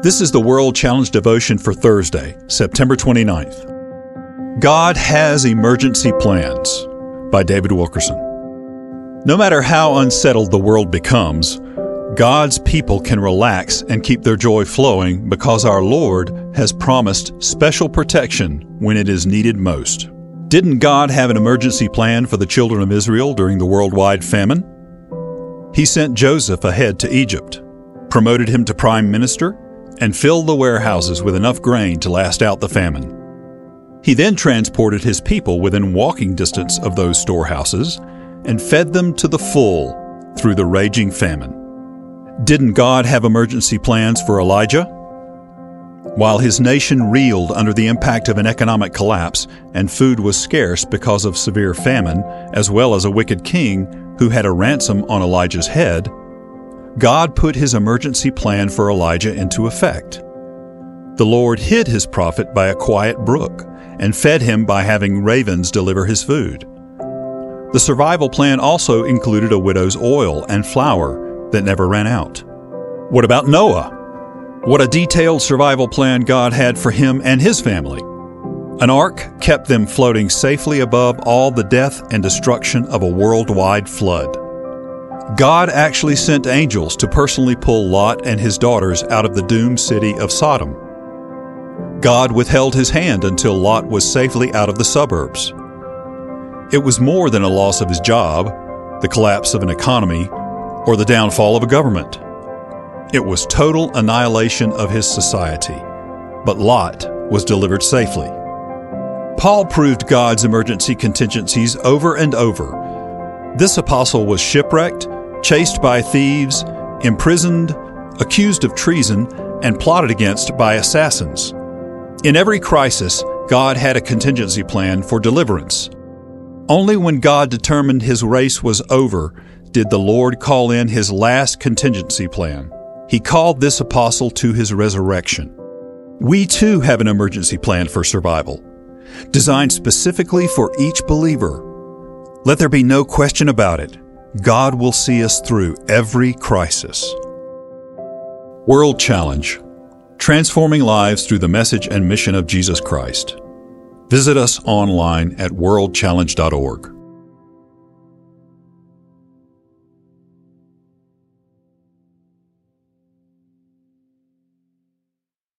This is the World Challenge devotion for Thursday, September 29th. God has emergency plans by David Wilkerson. No matter how unsettled the world becomes, God's people can relax and keep their joy flowing because our Lord has promised special protection when it is needed most. Didn't God have an emergency plan for the children of Israel during the worldwide famine? He sent Joseph ahead to Egypt, promoted him to prime minister, and filled the warehouses with enough grain to last out the famine. He then transported his people within walking distance of those storehouses and fed them to the full through the raging famine. Didn't God have emergency plans for Elijah? While his nation reeled under the impact of an economic collapse and food was scarce because of severe famine, as well as a wicked king who had a ransom on Elijah's head, God put his emergency plan for Elijah into effect. The Lord hid his prophet by a quiet brook and fed him by having ravens deliver his food. The survival plan also included a widow's oil and flour that never ran out. What about Noah? What a detailed survival plan God had for him and his family. An ark kept them floating safely above all the death and destruction of a worldwide flood. God actually sent angels to personally pull Lot and his daughters out of the doomed city of Sodom. God withheld his hand until Lot was safely out of the suburbs. It was more than a loss of his job, the collapse of an economy, or the downfall of a government. It was total annihilation of his society. But Lot was delivered safely. Paul proved God's emergency contingencies over and over. This apostle was shipwrecked, chased by thieves, imprisoned, accused of treason, and plotted against by assassins. In every crisis, God had a contingency plan for deliverance. Only when God determined his race was over did the Lord call in his last contingency plan. He called this apostle to his resurrection. We too have an emergency plan for survival, designed specifically for each believer. Let there be no question about it. God will see us through every crisis. World Challenge Transforming Lives Through the Message and Mission of Jesus Christ. Visit us online at worldchallenge.org.